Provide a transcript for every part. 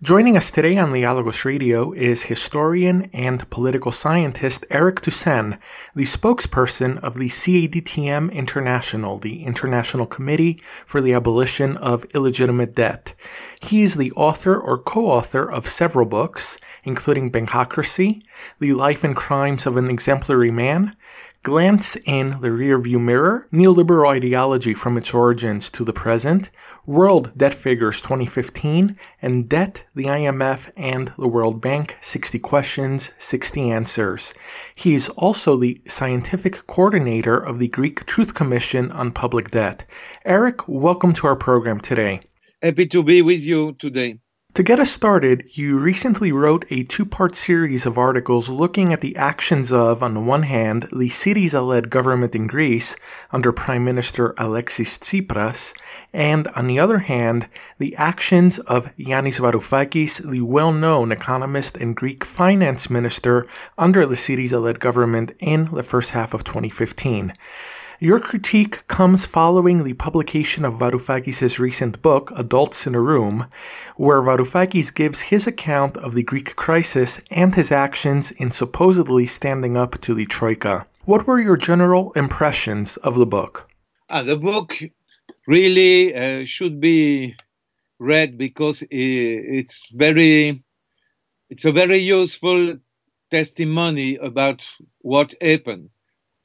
Joining us today on Dialogos Radio is historian and political scientist Eric Toussaint, the spokesperson of the CADTM International, the International Committee for the Abolition of Illegitimate Debt. He is the author or co-author of several books, including Bankocracy, The Life and Crimes of an Exemplary Man, Glance in the Rearview Mirror, Neoliberal Ideology from its Origins to the Present, World Debt Figures 2015, and Debt, the IMF, and the World Bank 60 Questions, 60 Answers. He is also the scientific coordinator of the Greek Truth Commission on Public Debt. Eric, welcome to our program today. Happy to be with you today. To get us started, you recently wrote a two part series of articles looking at the actions of, on the one hand, the Syriza led government in Greece under Prime Minister Alexis Tsipras, and on the other hand, the actions of Yanis Varoufakis, the well known economist and Greek finance minister under the Syriza led government in the first half of 2015. Your critique comes following the publication of Varoufakis' recent book, Adults in a Room, where Varoufakis gives his account of the Greek crisis and his actions in supposedly standing up to the Troika. What were your general impressions of the book? Uh, the book really uh, should be read because it's very it's a very useful testimony about what happened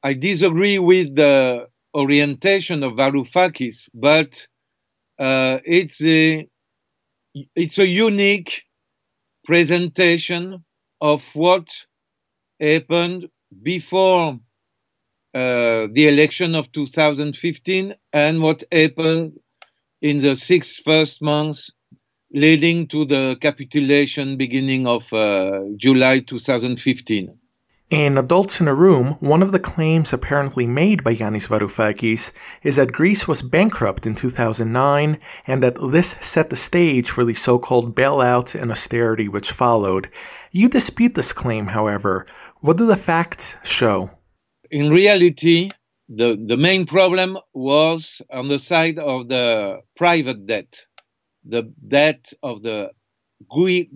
I disagree with the orientation of Varoufakis, but uh, it's a it's a unique presentation of what happened before uh, the election of 2015 and what happened in the six first months leading to the capitulation beginning of uh, July 2015. In Adults in a Room, one of the claims apparently made by Yanis Varoufakis is that Greece was bankrupt in 2009 and that this set the stage for the so-called bailout and austerity which followed. You dispute this claim, however. What do the facts show? In reality, the, the main problem was on the side of the private debt, the debt of the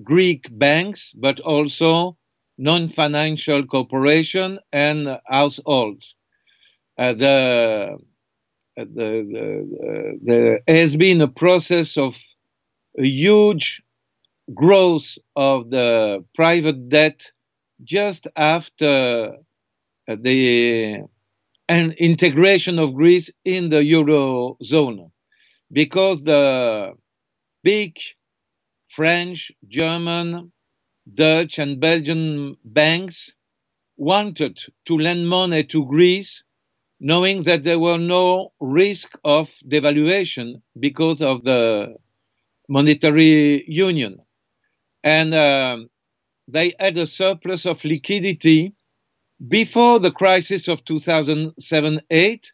Greek banks, but also non-financial corporation and households. Uh, the, uh, the, the, there has been a process of a huge growth of the private debt just after uh, the and integration of Greece in the eurozone, because the big French, German, Dutch and Belgian banks wanted to lend money to Greece, knowing that there were no risk of devaluation because of the monetary union. And uh, they had a surplus of liquidity before the crisis of 2007 8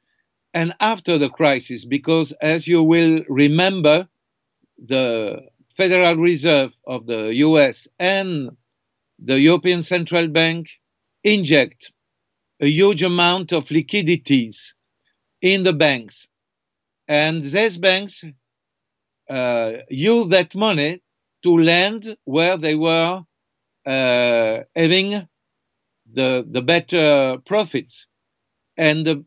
and after the crisis, because as you will remember, the Federal Reserve of the US and the European Central Bank inject a huge amount of liquidities in the banks. And these banks uh, use that money to lend where they were uh, having the, the better profits. And the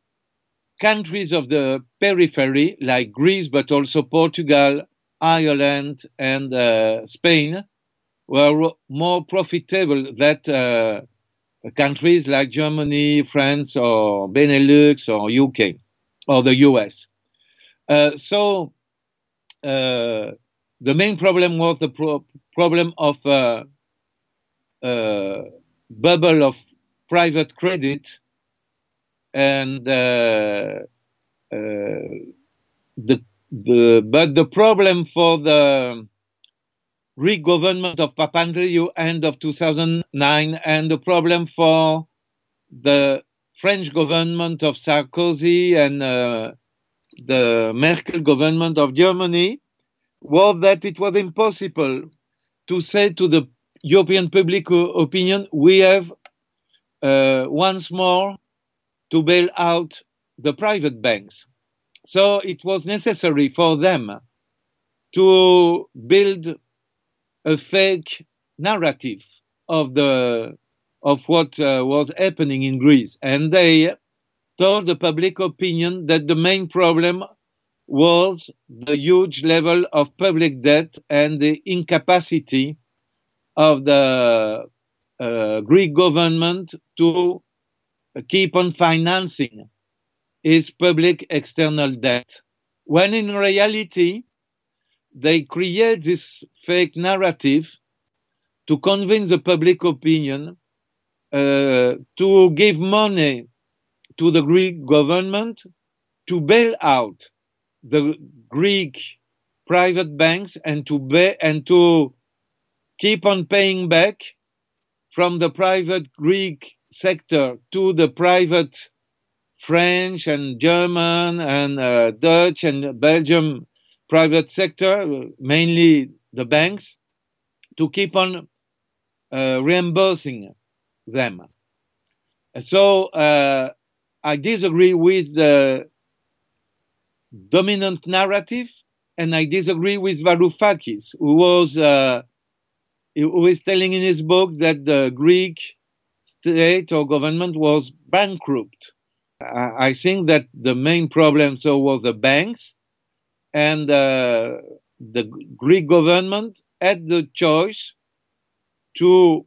countries of the periphery, like Greece, but also Portugal, Ireland and uh, Spain were more profitable than uh, countries like Germany, France, or Benelux, or UK, or the US. Uh, so uh, the main problem was the pro- problem of uh, uh, bubble of private credit and the the, but the problem for the Greek government of Papandreou end of 2009 and the problem for the French government of Sarkozy and uh, the Merkel government of Germany was that it was impossible to say to the European public opinion, we have uh, once more to bail out the private banks. So it was necessary for them to build a fake narrative of the of what uh, was happening in Greece, and they told the public opinion that the main problem was the huge level of public debt and the incapacity of the uh, Greek government to keep on financing its public external debt. When in reality, they create this fake narrative to convince the public opinion uh, to give money to the Greek government to bail out the Greek private banks and to be, and to keep on paying back from the private Greek sector to the private French and German and uh, Dutch and Belgium private sector, mainly the banks, to keep on uh, reimbursing them. So uh, I disagree with the dominant narrative, and I disagree with Varoufakis, who was uh, who is telling in his book that the Greek state or government was bankrupt. I think that the main problem so was the banks, and uh, the Greek government had the choice to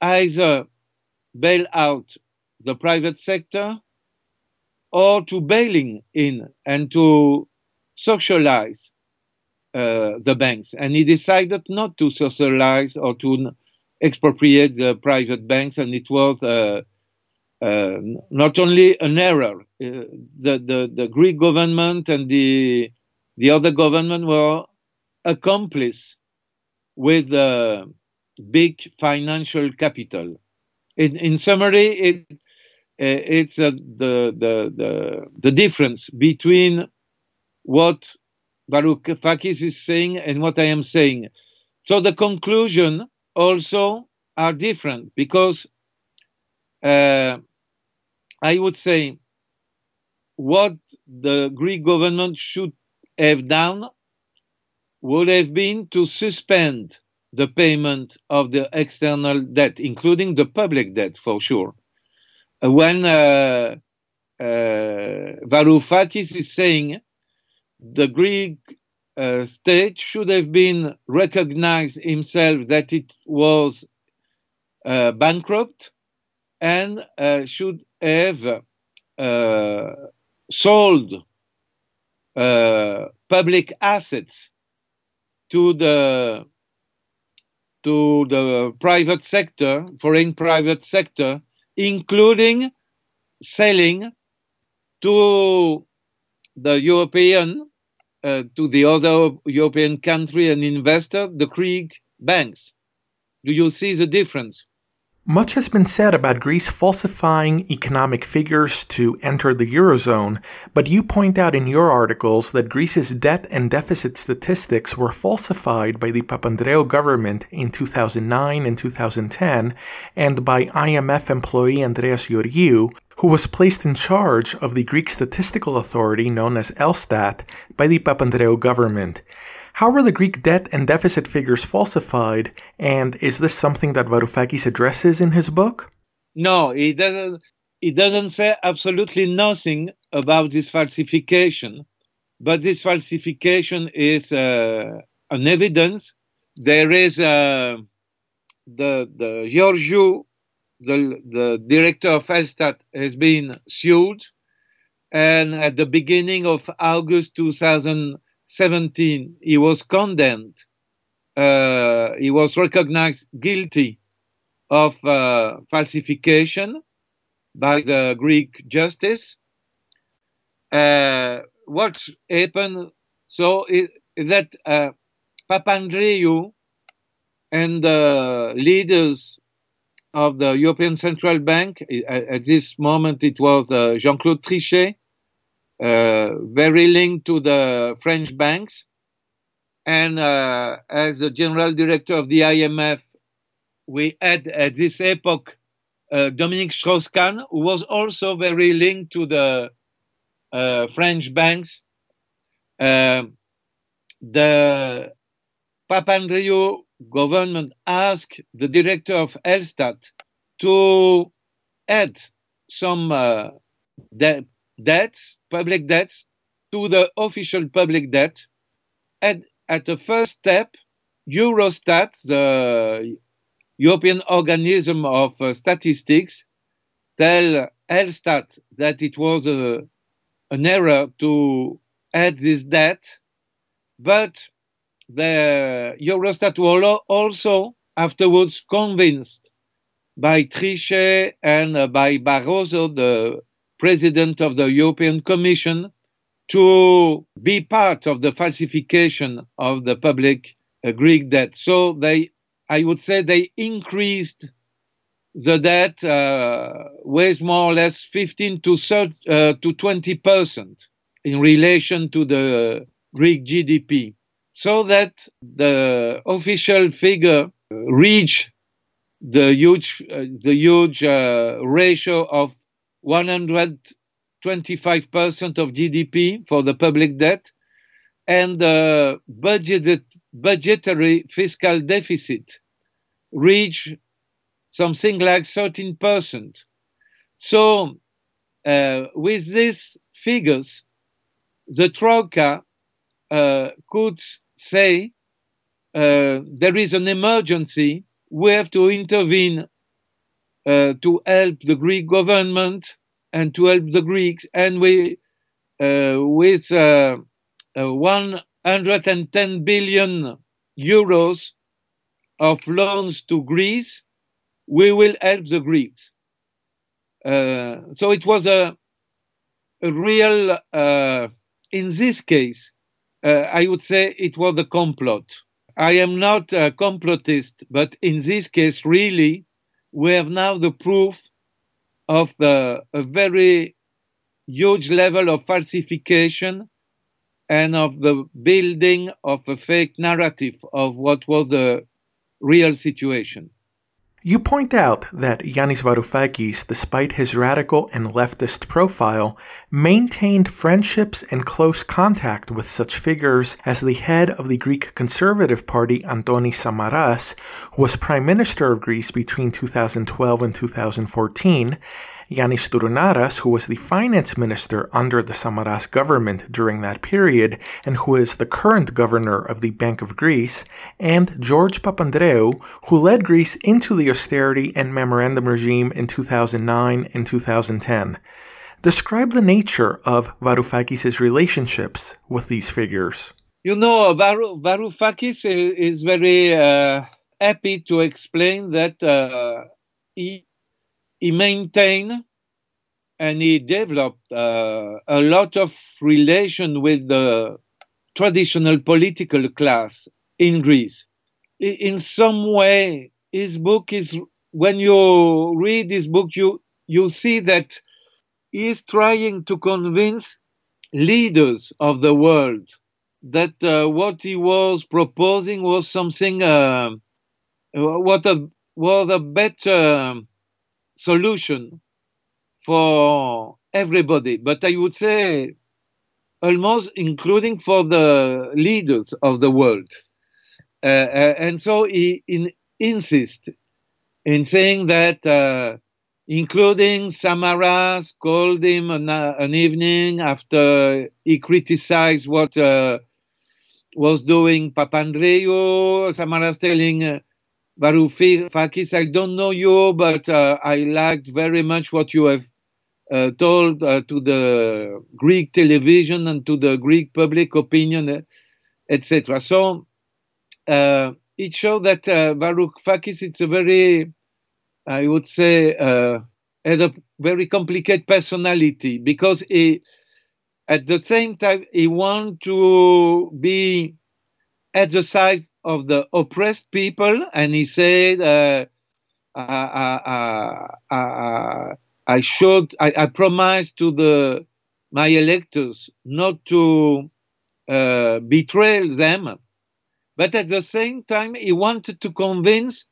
either bail out the private sector or to bailing in and to socialize uh, the banks. And he decided not to socialize or to expropriate the private banks, and it was uh, uh, not only an error. Uh, the, the, the Greek government and the the other government were accomplice with big financial capital. In, in summary, it, uh, it's uh, the, the, the, the difference between what Varoufakis is saying and what I am saying. So the conclusion also are different because uh, I would say what the Greek government should have done would have been to suspend the payment of the external debt, including the public debt for sure. When uh, uh, Varoufakis is saying the Greek uh, state should have been recognized himself that it was uh, bankrupt and uh, should have uh, sold uh, public assets to the to the private sector, foreign private sector, including selling to the European, uh, to the other European country and investor, the Greek banks. Do you see the difference? Much has been said about Greece falsifying economic figures to enter the Eurozone, but you point out in your articles that Greece's debt and deficit statistics were falsified by the Papandreou government in 2009 and 2010 and by IMF employee Andreas Georgiou, who was placed in charge of the Greek statistical authority known as Elstat by the Papandreou government. How were the Greek debt and deficit figures falsified, and is this something that Varoufakis addresses in his book? No, he doesn't. He doesn't say absolutely nothing about this falsification, but this falsification is uh, an evidence. There is uh, the the Georgiou, the the director of Elstat, has been sued, and at the beginning of August 2000. 17, he was condemned. Uh, he was recognized guilty of uh, falsification by the Greek justice. Uh, what happened? So it, that uh, Papandreou and the leaders of the European Central Bank, at this moment it was uh, Jean-Claude Trichet, uh, very linked to the French banks. And uh, as the general director of the IMF, we had at this epoch uh, Dominique Strauss-Kahn, who was also very linked to the uh, French banks. Uh, the Papandreou government asked the director of Elstat to add some uh, de- debts, public debt, to the official public debt. And at the first step, Eurostat, the European organism of uh, statistics, tell Elstat that it was a, an error to add this debt, but the Eurostat were also afterwards convinced by Trichet and uh, by Barroso, the president of the European Commission, to be part of the falsification of the public Greek debt. So they, I would say, they increased the debt uh, with more or less 15 to 30, uh, to 20 percent in relation to the Greek GDP, so that the official figure reached the huge uh, the huge uh, ratio of 125 percent of GDP for the public debt, and the budgeted budgetary fiscal deficit reached something like 13 percent. So, uh, with these figures, the Troika uh, could say uh, there is an emergency we have to intervene uh, to help the Greek government and to help the Greeks. And we, uh, with uh, uh 110 billion euros of loans to Greece, we will help the Greeks. Uh, so it was a, a real, in this case, I would say it was a complot. I am not a complotist, but in this case, really, we have now the proof of the a very huge level of falsification and of the building of a fake narrative of what was the real situation. You point out that Yanis Varoufakis, despite his radical and leftist profile, maintained friendships and close contact with such figures as the head of the Greek Conservative Party, Antonis Samaras, who was Prime Minister of Greece between 2012 and 2014, Yanis Stournaras, who was the finance minister under the Samaras government during that period and who is the current governor of the Bank of Greece, and George Papandreou, who led Greece into the austerity and memorandum regime in 2009 and 2010. Describe the nature of Varoufakis' relationships with these figures. You know, Var- Varoufakis is very uh, happy to explain that uh, he he maintained and he developed uh, a lot of relation with the traditional political class in Greece. In some way, his book is when you read his book, you you see that he is trying to convince leaders of the world that uh, what he was proposing was something uh, what a was a better solution for everybody, but I would say almost including for the leaders of the world. Uh, uh, and so he in, insists in saying that, uh, including Samaras called him an, uh, an, evening after he criticized what uh, was doing Papandreou, Samaras telling uh, Varoufakis, I don't know you, but uh, I liked very much what you have uh, told uh, to the Greek television and to the Greek public opinion, uh, etc. So uh, it showed that uh, Varoufakis, it's a very, I would say, uh, has a very complicated personality because he, at the same time, he wants to be at the side of the oppressed people, and he said, uh, I, I, I, I, should, I, I promised to the my electors not to uh, betray them, but at the same time, he wanted to convince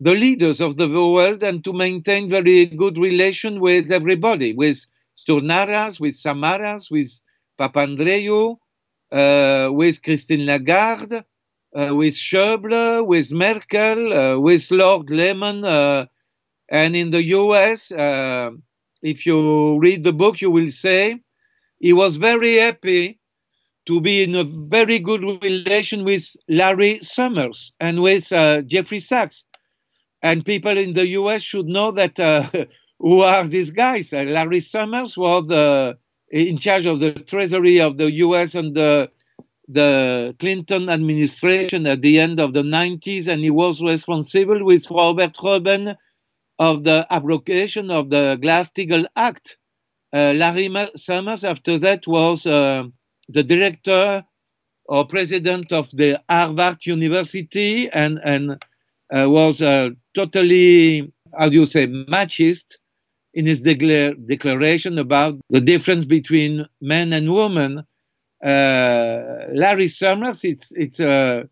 the leaders of the world and to maintain very good relation with everybody, with Stournaras, with Samaras, with Papandreou, uh, with Christine Lagarde, uh, with Schäuble, with Merkel, uh, with Lord Lamont, uh, and in the US, uh, if you read the book, you will say he was very happy to be in a very good relation with Larry Summers and with uh, Jeffrey Sachs. And people in the US should know that uh, who are these guys. Larry Summers was in charge of the Treasury of the US and the Clinton administration at the end of the 90s, and he was responsible with Robert Rubin of the abrogation of the Glass-Steagall Act. Uh, Larry Summers, after that, was uh, the director or president of the Harvard University and, and uh, was totally, how do you say, machist in his decla- declaration about the difference between men and women. Uh, Larry Summers, it's, it's a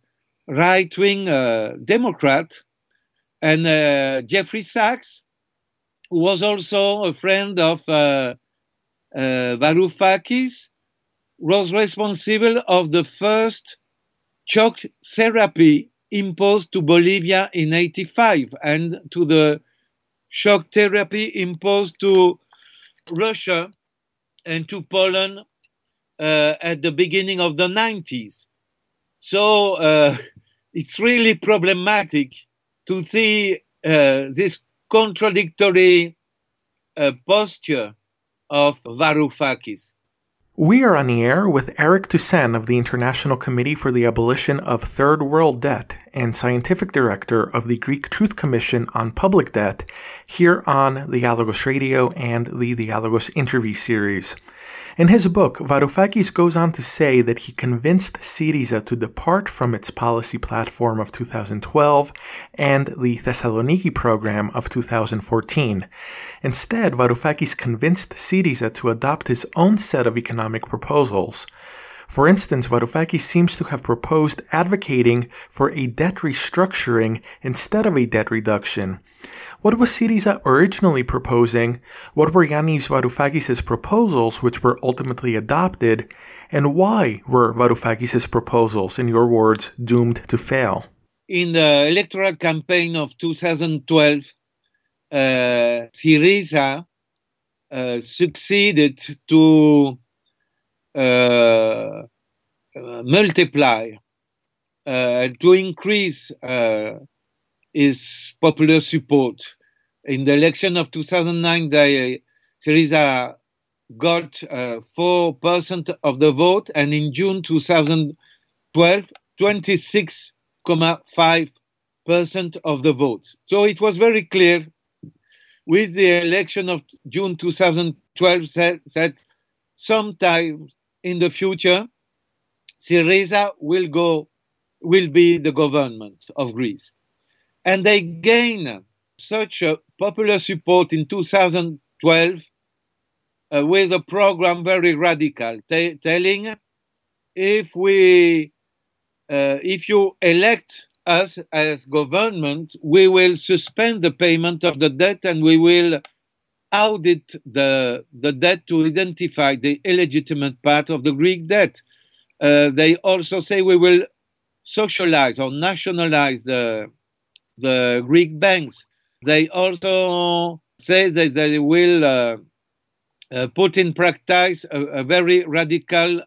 right wing uh, Democrat. And uh, Jeffrey Sachs, who was also a friend of uh, uh, Varoufakis, was responsible of the first shock therapy imposed to Bolivia in 85 and to the shock therapy imposed to Russia and to Poland at the beginning of the 90s. So uh, it's really problematic to see uh, this contradictory uh, posture of Varoufakis. We are on the air with Eric Toussaint of the International Committee for the Abolition of Third World Debt and Scientific Director of the Greek Truth Commission on Public Debt here on the Dialogos Radio and the Dialogos interview series. In his book, Varoufakis goes on to say that he convinced Syriza to depart from its policy platform of 2012 and the Thessaloniki program of 2014. Instead, Varoufakis convinced Syriza to adopt his own set of economic proposals. For instance, Varoufakis seems to have proposed advocating for a debt restructuring instead of a debt reduction. What was Syriza originally proposing? What were Yanis Varoufakis' proposals, which were ultimately adopted? And why were Varoufakis' proposals, in your words, doomed to fail? In the electoral campaign of 2012, uh, Syriza uh, succeeded to uh, uh multiply, uh, to increase uh, is popular support. In the election of 2009, they, Syriza got uh, 4% of the vote, and in June 2012, 26.5% of the vote. So it was very clear with the election of June 2012 that, that sometime in the future, Syriza will go, will be the government of Greece and they gained such a popular support in 2012 uh, with a program very radical, t- telling if we, uh, if you elect us as government, we will suspend the payment of the debt and we will audit the the debt to identify the illegitimate part of the Greek debt. Uh, they also say we will socialize or nationalize the the Greek banks. They also say that they will uh, uh, put in practice a, a, very radical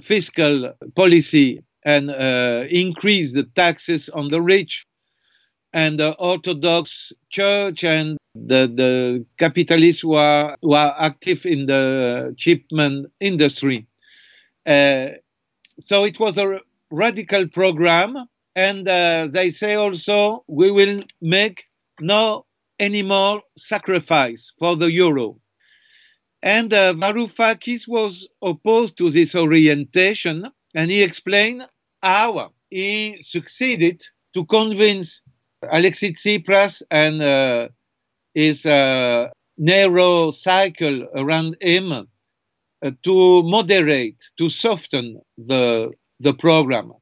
fiscal policy and uh, increase the taxes on the rich and the Orthodox Church and the, the capitalists who are, who are active in the shipment industry. Uh, so it was a radical program and uh, they say also we will make no any more sacrifice for the euro. And uh, Varoufakis was opposed to this orientation, and he explained how he succeeded to convince Alexis Tsipras and uh, his uh, narrow circle around him uh, to moderate, to soften the the program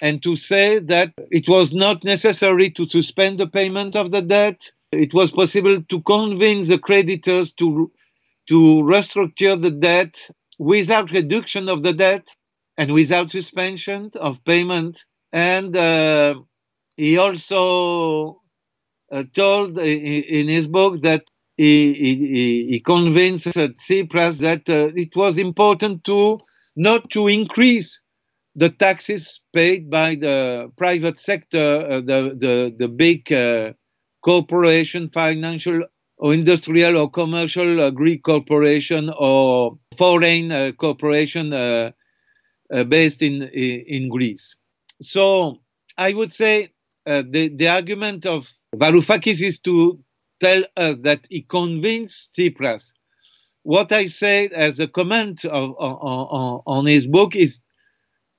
and to say that it was not necessary to suspend the payment of the debt. It was possible to convince the creditors to, to restructure the debt without reduction of the debt and without suspension of payment And uh, he also uh, told in, his book that he, he, he convinced Tsipras that uh, it was important to not to increase the taxes paid by the private sector, uh, the, the, the big uh, corporation, financial or industrial or commercial uh, Greek corporation or foreign uh, corporation uh, uh, based in, in Greece. So I would say the, the argument of Varoufakis is to tell us that he convinced Tsipras. What I say as a comment of, on, on his book is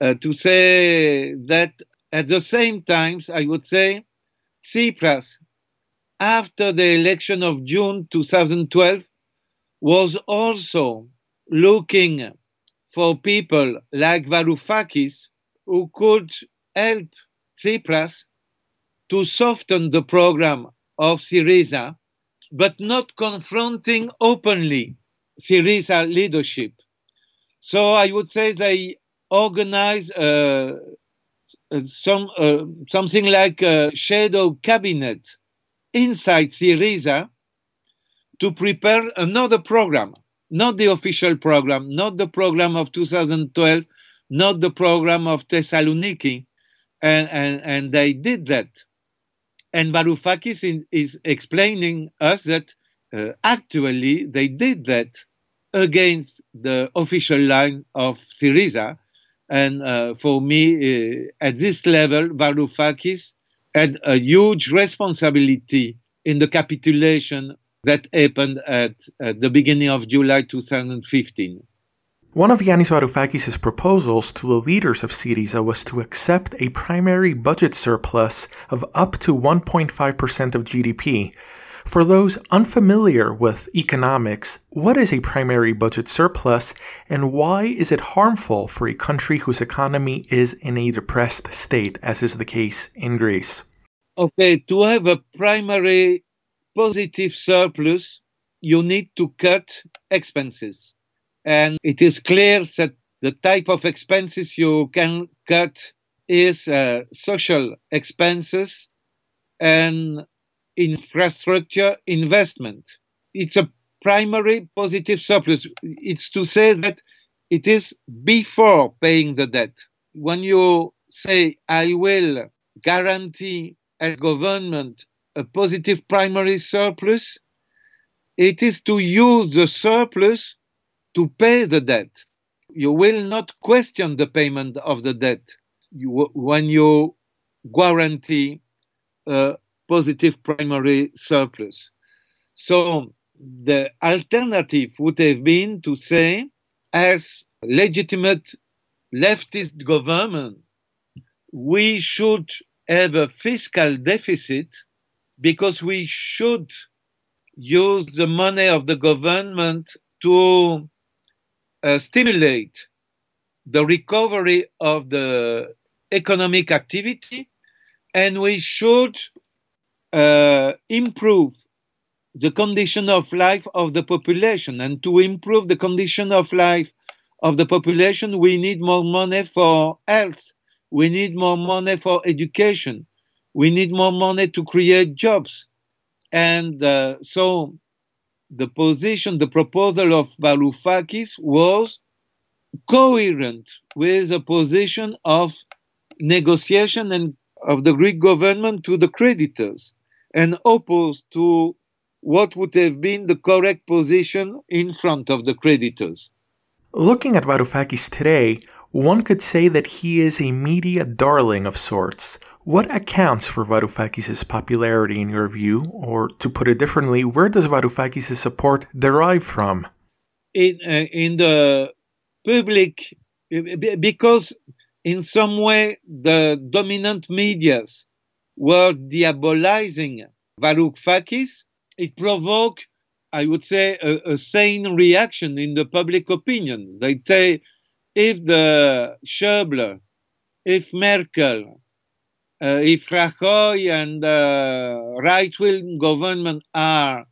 Uh, to say that at the same time, I would say Tsipras, after the election of June 2012, was also looking for people like Varoufakis who could help Tsipras to soften the program of Syriza, but not confronting openly Syriza leadership. So I would say they organize uh, uh, some uh, something like a shadow cabinet inside Syriza to prepare another program, not the official program, not the program of 2012, not the program of Thessaloniki, and and, and they did that. And Varoufakis in, is explaining us that uh, actually they did that against the official line of Syriza, and uh, for me, uh, at this level, Varoufakis had a huge responsibility in the capitulation that happened at, at the beginning of July 2015. One of Yanis Varoufakis' proposals to the leaders of Syriza was to accept a primary budget surplus of up to 1.5% of GDP, for those unfamiliar with economics, what is a primary budget surplus and why is it harmful for a country whose economy is in a depressed state, as is the case in Greece? Okay, to have a primary positive surplus, you need to cut expenses. And it is clear that the type of expenses you can cut is uh, social expenses and infrastructure investment. It's a primary positive surplus. It's to say that it is before paying the debt. When you say, I will guarantee as government a positive primary surplus, it is to use the surplus to pay the debt. You will not question the payment of the debt you, when you guarantee a positive primary surplus. So the alternative would have been to say, as legitimate leftist government, we should have a fiscal deficit because we should use the money of the government to uh, stimulate the recovery of the economic activity and we should uh, improve the condition of life of the population. And to improve the condition of life of the population, we need more money for health. We need more money for education. We need more money to create jobs. And uh, so the position, the proposal of Varoufakis was coherent with the position of negotiation and of the Greek government to the creditors and opposed to what would have been the correct position in front of the creditors. Looking at Varoufakis today, one could say that he is a media darling of sorts. What accounts for Varoufakis' popularity in your view? Or to put it differently, where does Varoufakis' support derive from? In, uh, in the public, because in some way the dominant medias were diabolizing Varoufakis, it provoked, I would say, a, a, sane reaction in the public opinion. They say, if the Schäuble, if Merkel, uh, if Rajoy and the right-wing government are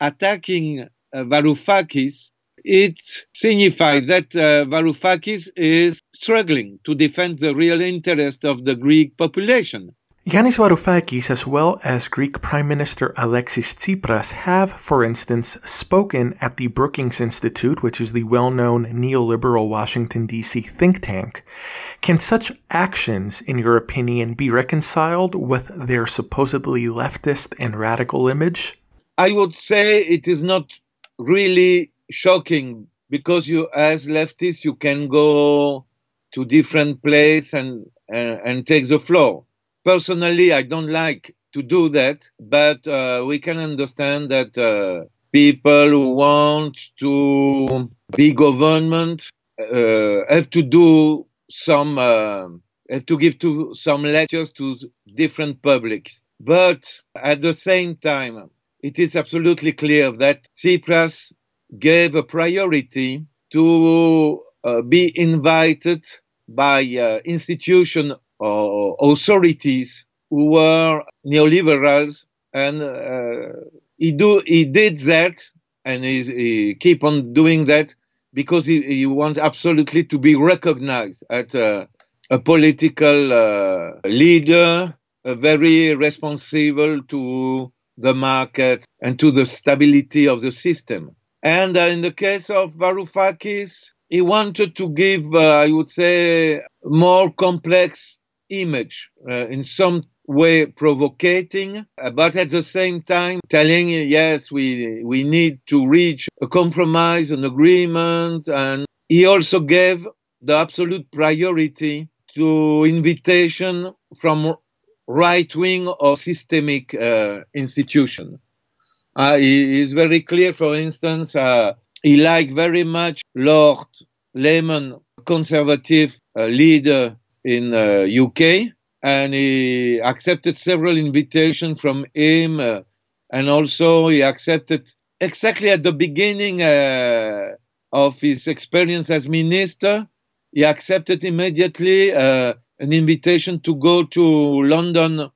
attacking uh, Varoufakis, it signifies that uh, Varoufakis is struggling to defend the real interest of the Greek population. Yanis Varoufakis, as well as Greek Prime Minister Alexis Tsipras, have, for instance, spoken at the Brookings Institute, which is the well known neoliberal Washington, D.C. think tank. Can such actions, in your opinion, be reconciled with their supposedly leftist and radical image? I would say it is not really shocking because you, as leftists, you can go to different place and, uh, and take the floor personally, I don't like to do that, but uh, we can understand that uh, people who want to be government uh, have to do some, uh, have to give to some lectures to different publics. But at the same time, it is absolutely clear that Tsipras gave a priority to uh, be invited by uh, institution authorities who were neoliberals, and uh, he do he did that, and he, he keep on doing that because he, he wants absolutely to be recognized as a, a political uh, leader, very responsible to the market and to the stability of the system. And uh, in the case of Varoufakis, he wanted to give, uh, I would say, more complex image uh, in some way provocating, but at the same time telling, yes, we, we need to reach a compromise, an agreement. And he also gave the absolute priority to invitation from right wing or systemic uh, institution. Uh, he is very clear, for instance, uh, he liked very much Lord Lamont, conservative uh, leader in uh, UK, and he accepted several invitations from him, uh, and also he accepted exactly at the beginning uh, of his experience as minister, he accepted immediately uh, an invitation to go to London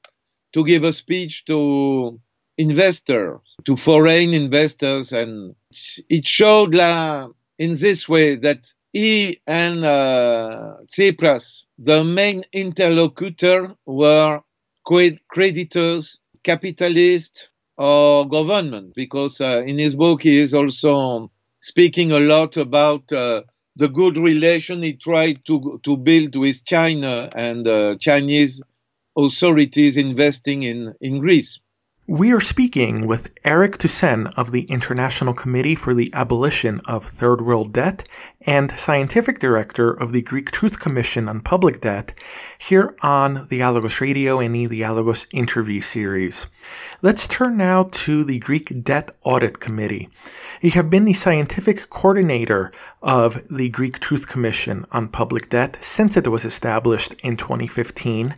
to give a speech to investors, to foreign investors, and it showed la, in this way that he and uh, Tsipras, the main interlocutor, were creditors, capitalists, or government, because uh, in his book he is also speaking a lot about uh, the good relation he tried to, to build with China and uh, Chinese authorities investing in, in Greece. We are speaking with Eric Toussaint of the International Committee for the Abolition of Third World Debt and Scientific Director of the Greek Truth Commission on Public Debt here on the Dialogos Radio and the Dialogos interview series. Let's turn now to the Greek Debt Audit Committee. You have been the scientific coordinator of the Greek Truth Commission on Public Debt since it was established in 2015.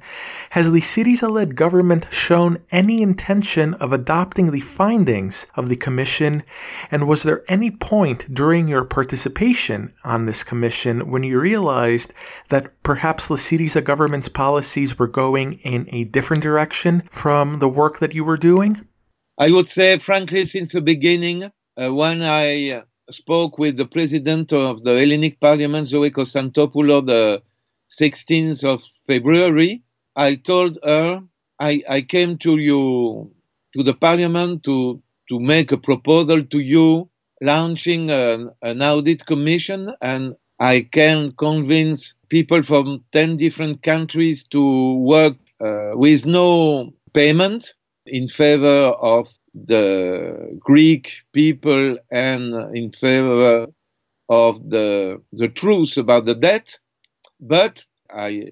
Has the Syriza led government shown any intention of adopting the findings of the Commission? And was there any point during your participation on this Commission when you realized that perhaps the Syriza government's policies were going in a different direction from the work that you were doing? I would say, frankly, since the beginning, uh, when I uh, spoke with the president of the Hellenic Parliament, Zoe Konstantopoulou, the 16th of February, I told her I, I came to you to the parliament to to make a proposal to you launching an, an audit commission and I can convince people from 10 different countries to work uh, with no payment in favor of the Greek people and in favor of the the truth about the debt. But I,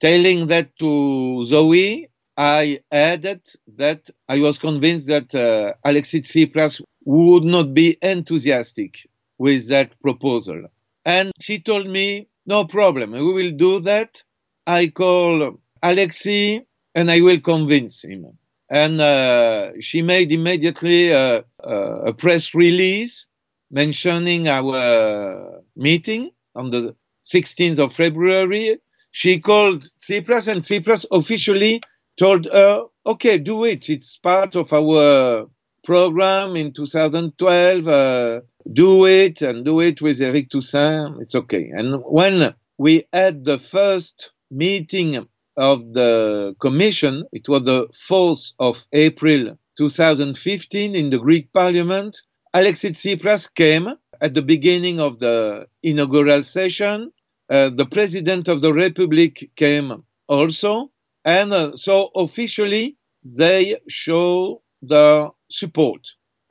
telling that to Zoe, I added that I was convinced that uh, Alexis Tsipras would not be enthusiastic with that proposal. And she told me, no problem, we will do that. I call Alexis and I will convince him and uh, she made immediately a, a, press release mentioning our meeting on the 16th of February. She called Tsipras, and Tsipras officially told her, "Okay, do it. It's part of our program in 2012. Uh, do it and do it with Eric Toussaint. It's okay. And when we had the first meeting of the commission, it was the 4th of April 2015 in the Greek parliament. Alexis Tsipras came at the beginning of the inaugural session. Uh, the president of the republic came also. And uh, so officially, they show the support.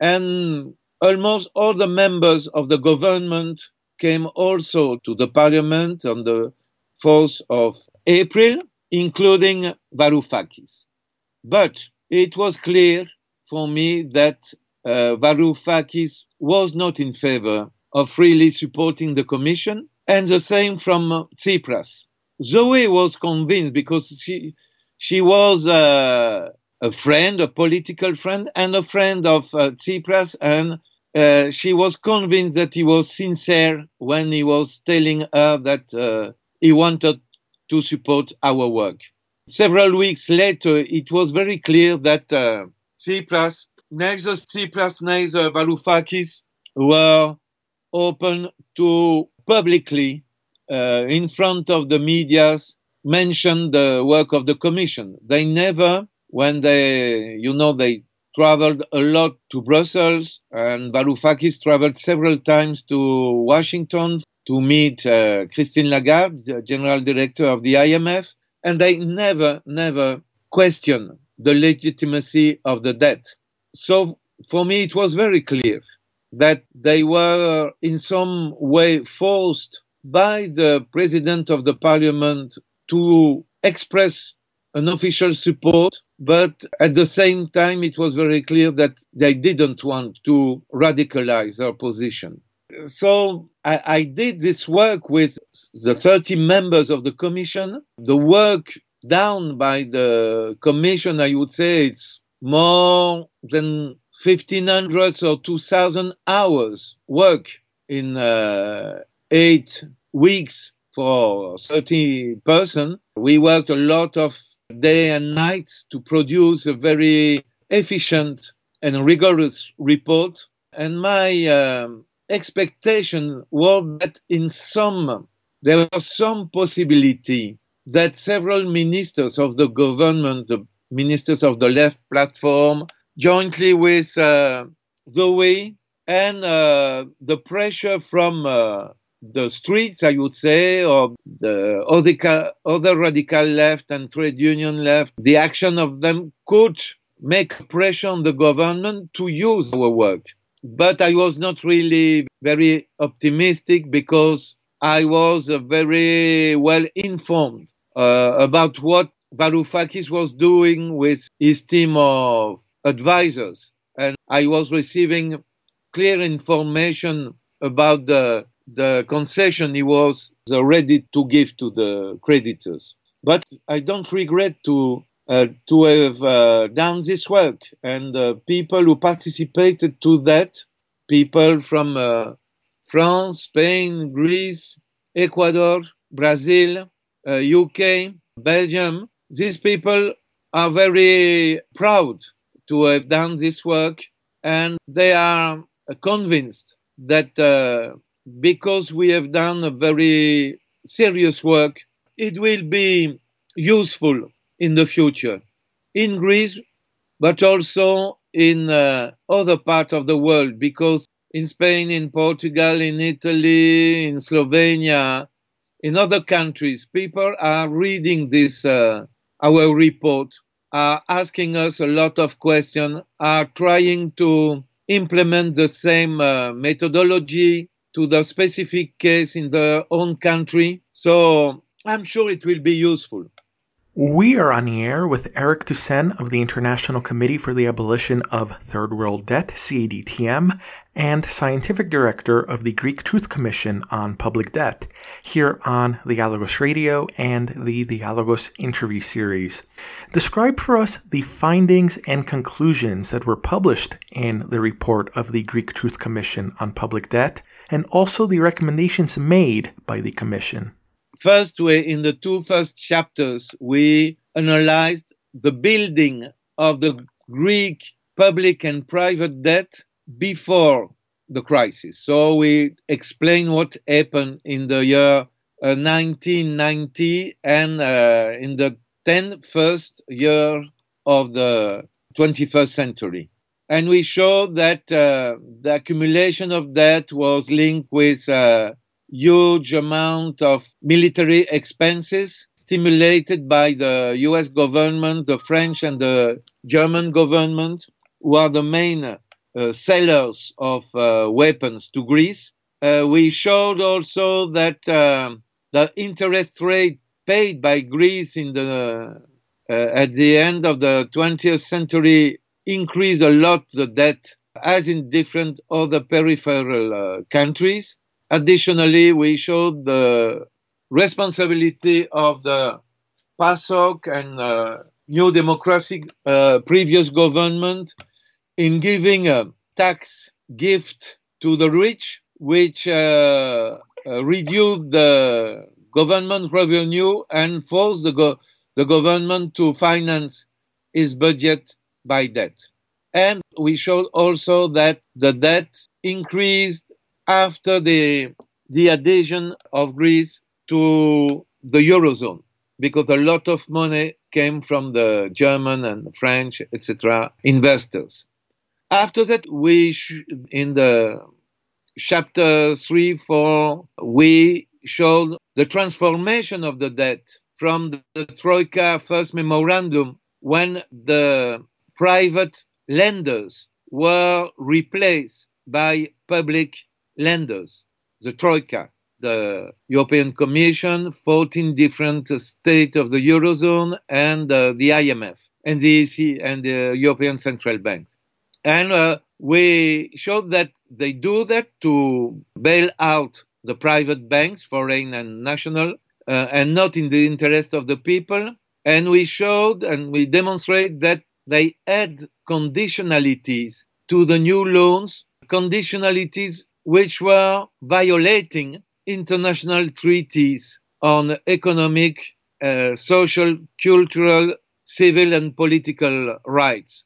And almost all the members of the government came also to the parliament on the 4th of April, including Varoufakis. But it was clear for me that uh, Varoufakis was not in favor of really supporting the commission, and the same from Tsipras. Zoe was convinced because she she was uh, a friend, a political friend, and a friend of uh, Tsipras, and uh, she was convinced that he was sincere when he was telling her that uh, he wanted to support our work. Several weeks later, it was very clear that uh, Tsipras, neither Tsipras neither Varoufakis were open to publicly, uh, in front of the medias, mention the work of the commission. They never, when they, you know, they traveled a lot to Brussels, and Varoufakis traveled several times to Washington to meet uh, Christine Lagarde, the general director of the IMF, and they never, never questioned the legitimacy of the debt. So for me, it was very clear that they were in some way forced by the president of the parliament to express an official support, but at the same time, it was very clear that they didn't want to radicalize their position. So I, I did this work with the 30 members of the commission. The work done by the commission, I would say it's more than 1500 or 2000 hours work in uh, eight weeks for 30 person. We worked a lot of day and night to produce a very efficient and rigorous report. And my um, expectation was that in some, there was some possibility that several ministers of the government, the ministers of the left platform, jointly with uh, Zoe and uh, the pressure from uh, the streets, I would say, or the other, other radical left and trade union left, the action of them could make pressure on the government to use our work. But I was not really very optimistic because I was uh, very well informed uh, about what Varoufakis was doing with his team of advisors. And I was receiving clear information about the the concession he was ready to give to the creditors. But I don't regret to to have uh, done this work, and uh, people who participated to that, people from France, Spain, Greece, Ecuador, Brazil, UK, uh, Belgium, these people are very proud to have done this work. And they are convinced that uh, because we have done a very serious work, it will be useful in the future in Greece, but also in uh, other parts of the world, because in Spain, in Portugal, in Italy, in Slovenia, in other countries, people are reading this, uh, our report, are asking us a lot of questions, are trying to implement the same uh, methodology, to the specific case in their own country. So I'm sure it will be useful. We are on the air with Eric Toussaint of the International Committee for the Abolition of Third World Debt, CADTM, and Scientific Director of the Greek Truth Commission on Public Debt, here on the Dialogos Radio and the Dialogos interview series. Describe for us the findings and conclusions that were published in the report of the Greek Truth Commission on Public Debt and also the recommendations made by the Commission. First, we, in the two first chapters, we analyzed the building of the Greek public and private debt before the crisis. So we explain what happened in the year uh, 1990 and uh, in the 10 first year of the 21st century. And we showed that uh, the accumulation of debt was linked with a huge amount of military expenses stimulated by the US government, the French and the German government, who are the main uh, sellers of uh, weapons to Greece. Uh, we showed also that uh, the interest rate paid by Greece in the uh, at the end of the 20th century increased a lot the debt, as in different other peripheral uh, countries. Additionally, we showed the responsibility of the PASOK and uh, New Democracy uh, previous government in giving a tax gift to the rich, which uh, uh reduced the government revenue and forced the, go- the government to finance its budget by debt. And we showed also that the debt increased after the, the adhesion of Greece to the Eurozone because a lot of money came from the German and French, etc., investors. After that, we sh- in the chapter 3 4, we showed the transformation of the debt from the, the Troika first memorandum when the private lenders were replaced by public lenders, the Troika, the European Commission, 14 different states of the Eurozone, and uh, the IMF, and the EC, and the European Central Bank. And uh, we showed that they do that to bail out the private banks, foreign and national, uh, and not in the interest of the people. And we showed and we demonstrate that they add conditionalities to the new loans, conditionalities which were violating international treaties on economic, uh, social, cultural, civil, and political rights.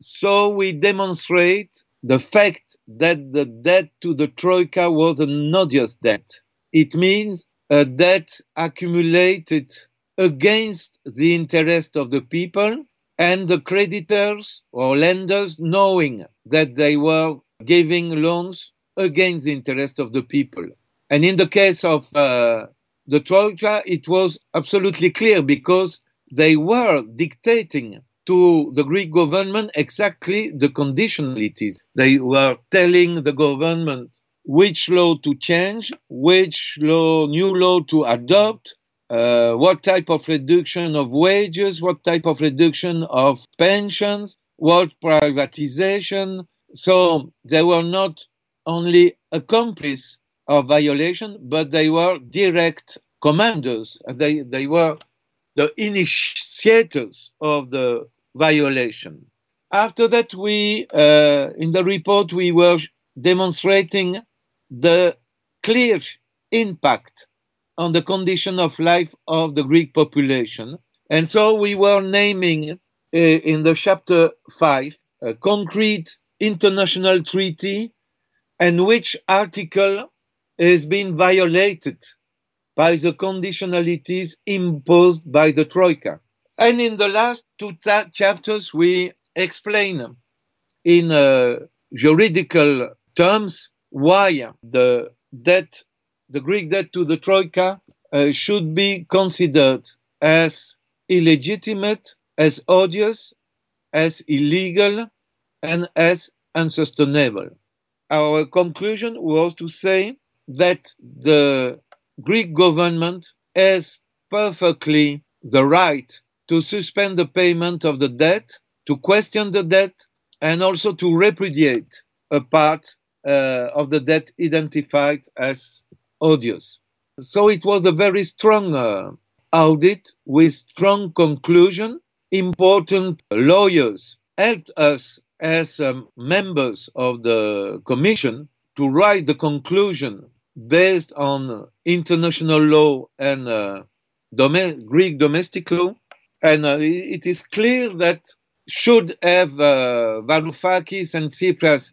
So we demonstrate the fact that the debt to the Troika was an odious debt. It means a debt accumulated against the interest of the people and the creditors or lenders knowing that they were giving loans against the interest of the people. And in the case of uh, the Troika, it was absolutely clear because they were dictating to the Greek government exactly the conditionalities. They were telling the government which law to change, which law, new law to adopt, uh, what type of reduction of wages, what type of reduction of pensions, what privatization. So they were not only accomplices of violation, but they were direct commanders. They, they were the initiators of the violation. After that, we, uh, in the report, we were demonstrating the clear impact on the condition of life of the Greek population. And so we were naming uh, in the chapter 5 a concrete international treaty and which article has been violated by the conditionalities imposed by the Troika. And in the last two chapters, we explain in uh, juridical terms why the debt, the Greek debt to the Troika, uh, should be considered as illegitimate, as odious, as illegal, and as unsustainable. Our conclusion was to say that the Greek government has perfectly the right to suspend the payment of the debt, to question the debt, and also to repudiate a part uh, of the debt identified as odious. So it was a very strong uh, audit with strong conclusion. Important lawyers helped us as um, members of the commission to write the conclusion based on international law and uh, Greek domestic law. And uh, it is clear that should have uh, Varoufakis and Tsipras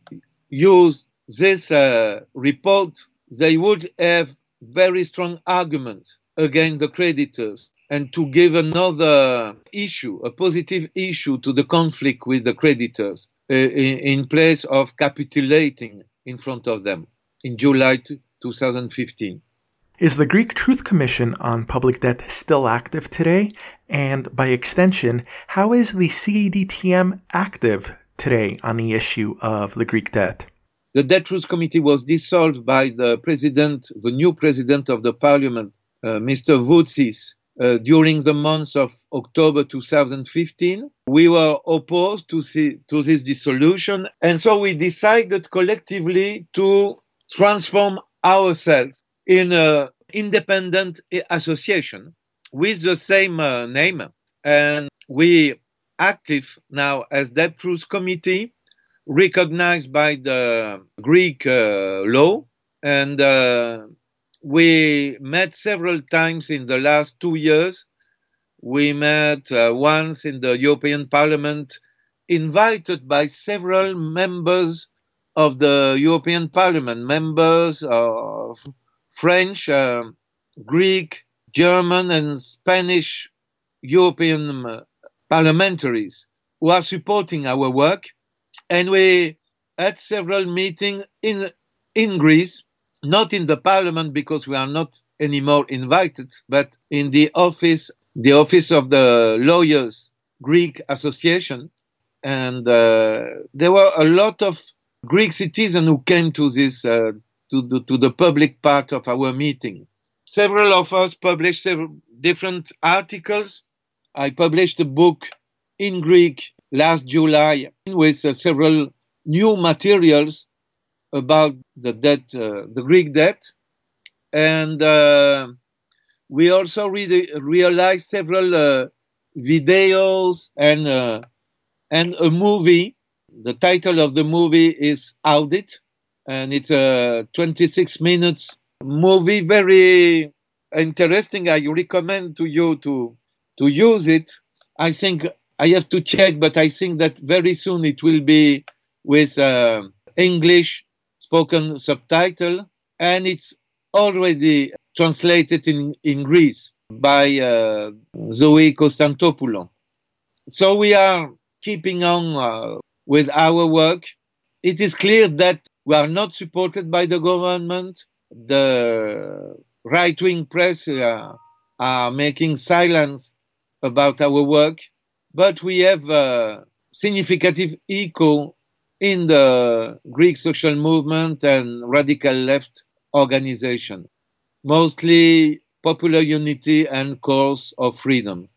used this uh, report, they would have very strong arguments against the creditors and to give another issue, a positive issue to the conflict with the creditors in, in, place of capitulating in front of them in July 2015. Is the Greek Truth Commission on Public Debt still active today? And by extension, how is the CADTM active today on the issue of the Greek debt? The Debt Truth Committee was dissolved by the president, the new president of the parliament, uh, Mr. Voutsis, uh, during the month of October 2015. We were opposed to, see, to this dissolution, and so we decided collectively to transform ourselves in an independent association with the same uh, name. And we active now as Debt Truth Committee, recognized by the Greek uh, law. And uh, we met several times in the last two years. We met uh, once in the European Parliament, invited by several members of the European Parliament, members of French, uh, Greek, German, and Spanish European uh, parliamentaries who are supporting our work. And we had several meetings in, in Greece, not in the parliament because we are not anymore invited, but in the office, the office of the Lawyers Greek Association. And uh, there were a lot of Greek citizens who came to this, uh, to, the, to the public part of our meeting. Several of us published several different articles. I published a book in Greek last July with uh, several new materials about the debt, uh, the Greek debt, and uh, we also re- realized several uh, videos and uh, and a movie. The title of the movie is Audit, and it's a 26 minutes movie, very interesting. I recommend to you to to use it. I think I have to check, but I think that very soon it will be with uh, English spoken subtitle, and it's already translated in, in Greece by uh, Zoe Konstantopoulou. So we are keeping on uh, with our work. It is clear that we are not supported by the government. The right wing press uh, are making silence about our work but we have a significant echo in the Greek social movement and radical left organization, mostly popular unity and cause of freedom.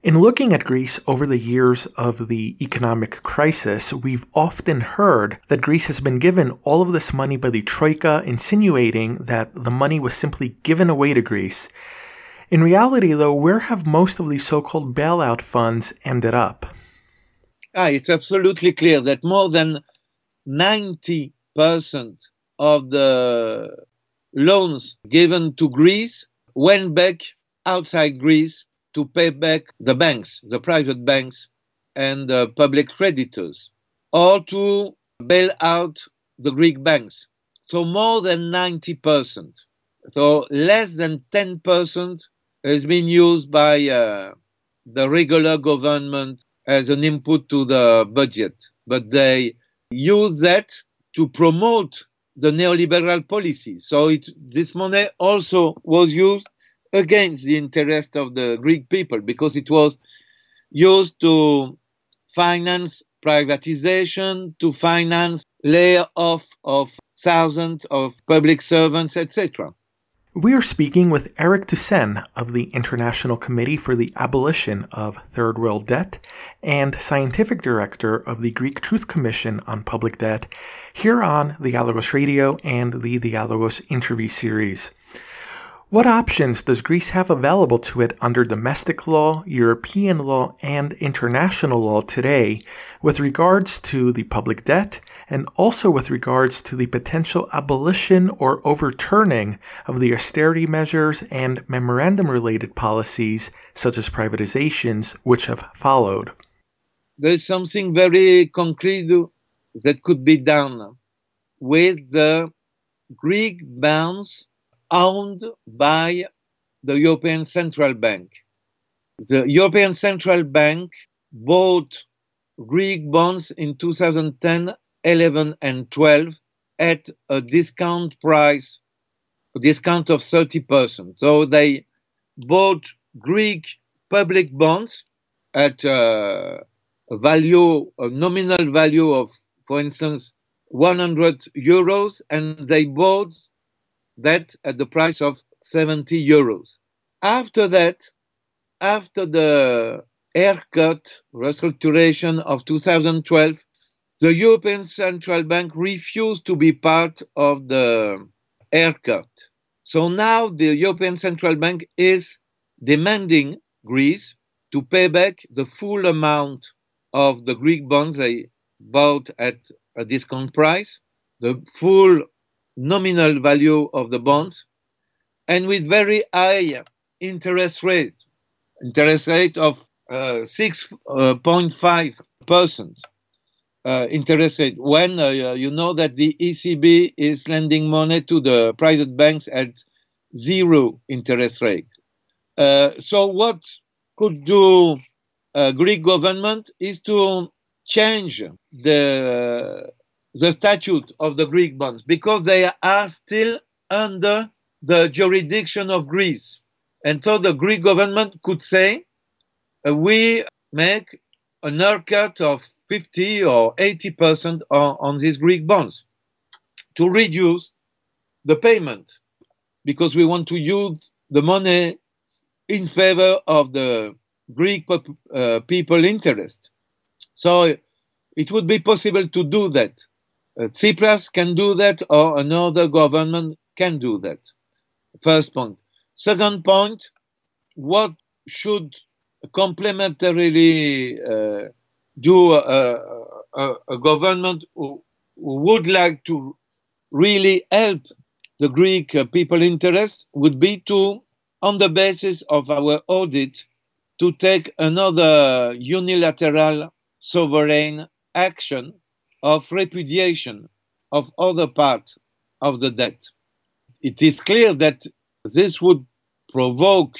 In looking at Greece over the years of the economic crisis, we've often heard that Greece has been given all of this money by the Troika, insinuating that the money was simply given away to Greece. In reality, though, where have most of these so called bailout funds ended up? Ah, it's absolutely clear that more than 90% of the loans given to Greece went back outside Greece to pay back the banks, the private banks, and the public creditors, or to bail out the Greek banks. So more than 90%. So less than 10% has been used by uh, the regular government as an input to the budget, but they use that to promote the neoliberal policy. So it, this money also was used against the interest of the Greek people because it was used to finance privatization, to finance layoff of thousands of public servants, etc. We are speaking with Eric Toussaint of the International Committee for the Abolition of Third World Debt and Scientific Director of the Greek Truth Commission on Public Debt here on the Dialogos Radio and the Dialogos interview series. What options does Greece have available to it under domestic law, European law, and international law today with regards to the public debt and also with regards to the potential abolition or overturning of the austerity measures and memorandum related policies such as privatizations which have followed? there is something very concrete that could be done with the Greek bonds owned by the European Central Bank. The European Central Bank bought Greek bonds in 2010, 11, and 12 at a discount price, a discount of 30%. So they bought Greek public bonds at uh, a value, a nominal value of, for instance, 100 euros, and they bought that at the price of 70 euros. After that, after the haircut restructuration of 2012, the European Central Bank refused to be part of the haircut. So now the European Central Bank is demanding Greece to pay back the full amount of the Greek bonds they bought at a discount price, the full nominal value of the bonds, and with very high interest rate, interest rate of uh, 6.5 uh, percent interest rate. When uh, you know that the ECB is lending money to the private banks at zero interest rate. Uh, so what could do uh, Greek government is to change the the statute of the Greek bonds because they are still under the jurisdiction of Greece. And so the Greek government could say, uh, we make an haircut of 50 or 80 percent on, on these Greek bonds to reduce the payment because we want to use the money in favor of the Greek uh, people interest. So it would be possible to do that. Uh, Tsipras can do that, or another government can do that. First point. Second point, what should complementarily uh, do a, a, a government who, who, would like to really help the Greek uh, people interest would be to, on the basis of our audit, to take another unilateral sovereign action of repudiation of other part of the debt. It is clear that this would provoke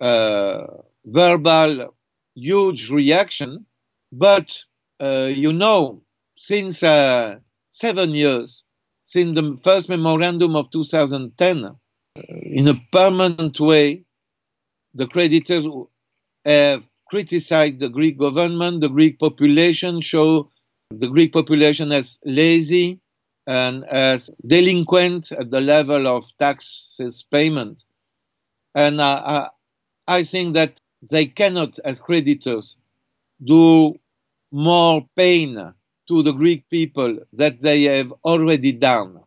uh, verbal huge reaction but uh, you know, since uh, seven years, since the first memorandum of 2010, uh, in a permanent way, the creditors have criticized the Greek government, the Greek population, show the Greek population as lazy and as delinquent at the level of taxes payment. And uh, I think that they cannot, as creditors, do more pain to the Greek people that they have already done.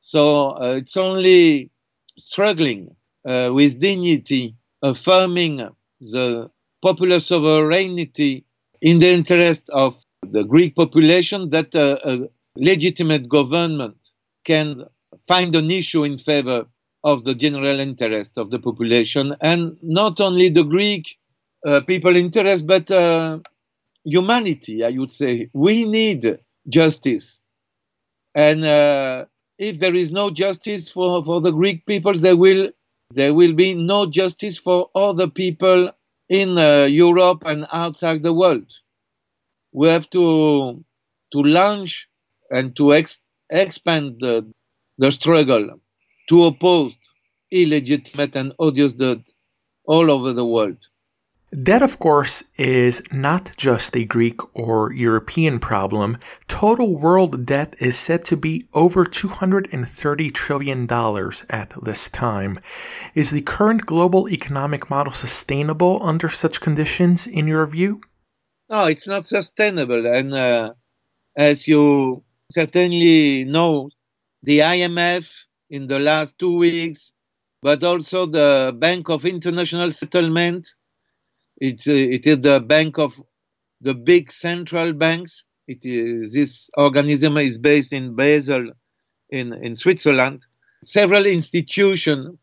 So uh, it's only struggling uh, with dignity, affirming the popular sovereignty in the interest of the Greek population that uh, a legitimate government can find an issue in favor of the general interest of the population and not only the Greek uh, people interest but uh, humanity, I would say. We need justice. And uh, if there is no justice for, for the Greek people, there will, there will be no justice for other people in uh, Europe and outside the world. We have to, to launch and to ex- expand the, the struggle to oppose illegitimate and odious debt all over the world. Debt, of course, is not just a Greek or European problem. Total world debt is said to be over $230 trillion at this time. Is the current global economic model sustainable under such conditions, in your view? No, it's not sustainable. And uh, as you certainly know, the IMF in the last two weeks, but also the Bank of International Settlement, it, uh, it is the bank of the big central banks. It is, this organism is based in Basel, in, in Switzerland. Several institutions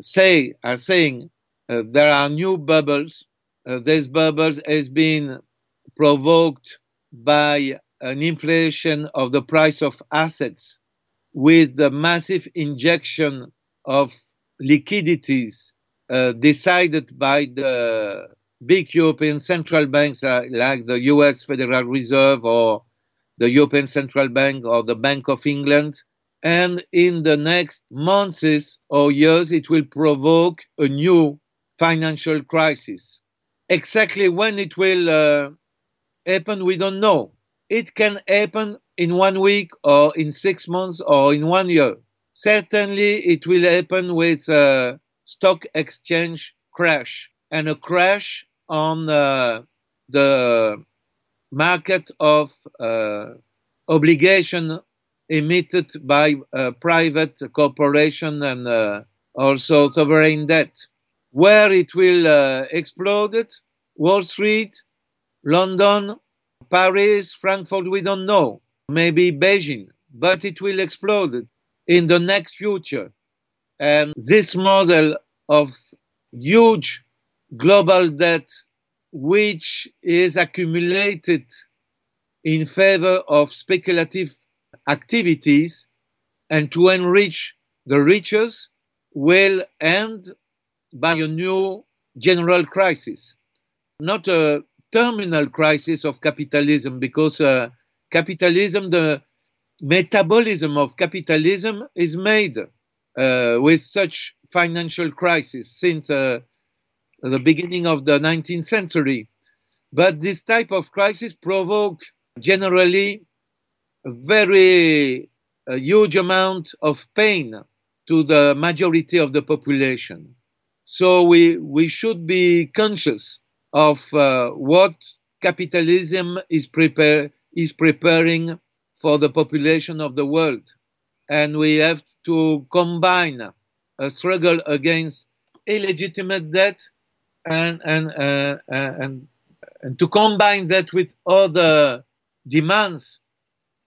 say are saying uh, there are new bubbles. Uh, these bubbles has been provoked by an inflation of the price of assets with the massive injection of liquidities uh, decided by the big European central banks uh, like the US Federal Reserve or the European Central Bank or the Bank of England. And in the next months or years, it will provoke a new financial crisis. Exactly when it will uh, happen, we don't know. It can happen in one week or in six months or in one year. Certainly, it will happen with a stock exchange crash and a crash on uh, the market of uh, obligation emitted by uh, private corporation and also sovereign debt. Where it will explode, Wall Street, London, Paris, Frankfurt, we don't know. Maybe Beijing, but it will explode in the next future. And this model of huge global debt, which is accumulated in favor of speculative activities and to enrich the richest, will end by a new general crisis. Not a terminal crisis of capitalism, because uh, capitalism, the metabolism of capitalism is made uh, with such financial crisis since uh, the beginning of the 19th century. But this type of crisis provoke generally a very a huge amount of pain to the majority of the population. So we, we should be conscious of uh, what capitalism is, prepare, is preparing for the population of the world. And we have to combine a struggle against illegitimate debt and, and, uh, and, and to combine that with other demands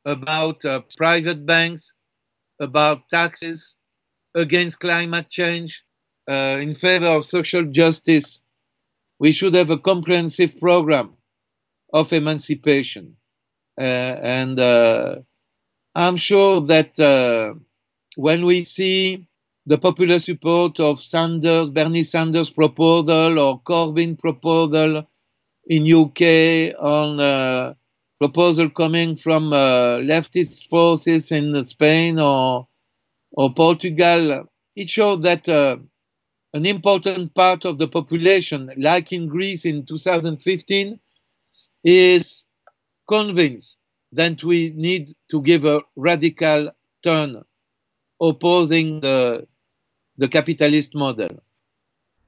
about uh, private banks, about taxes, against climate change, uh, in favor of social justice. We should have a comprehensive program of emancipation. Uh, and uh, I'm sure that uh, when we see the popular support of Sanders, Bernie Sanders proposal or Corbyn proposal in UK on uh, proposal coming from uh, leftist forces in Spain or or Portugal, it showed that uh, an important part of the population, like in Greece in 2015, is convinced that we need to give a radical turn opposing the the capitalist model.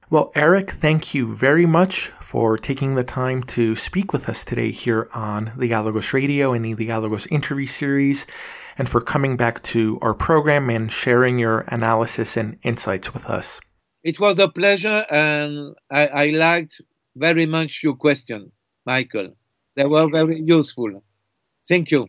Well, Eric, thank you very much for taking the time to speak with us today here on the Dialogos Radio and the Dialogos interview series, and for coming back to our program and sharing your analysis and insights with us. It was a pleasure, and I, I liked very much your question, Michael. They were very useful. Thank you.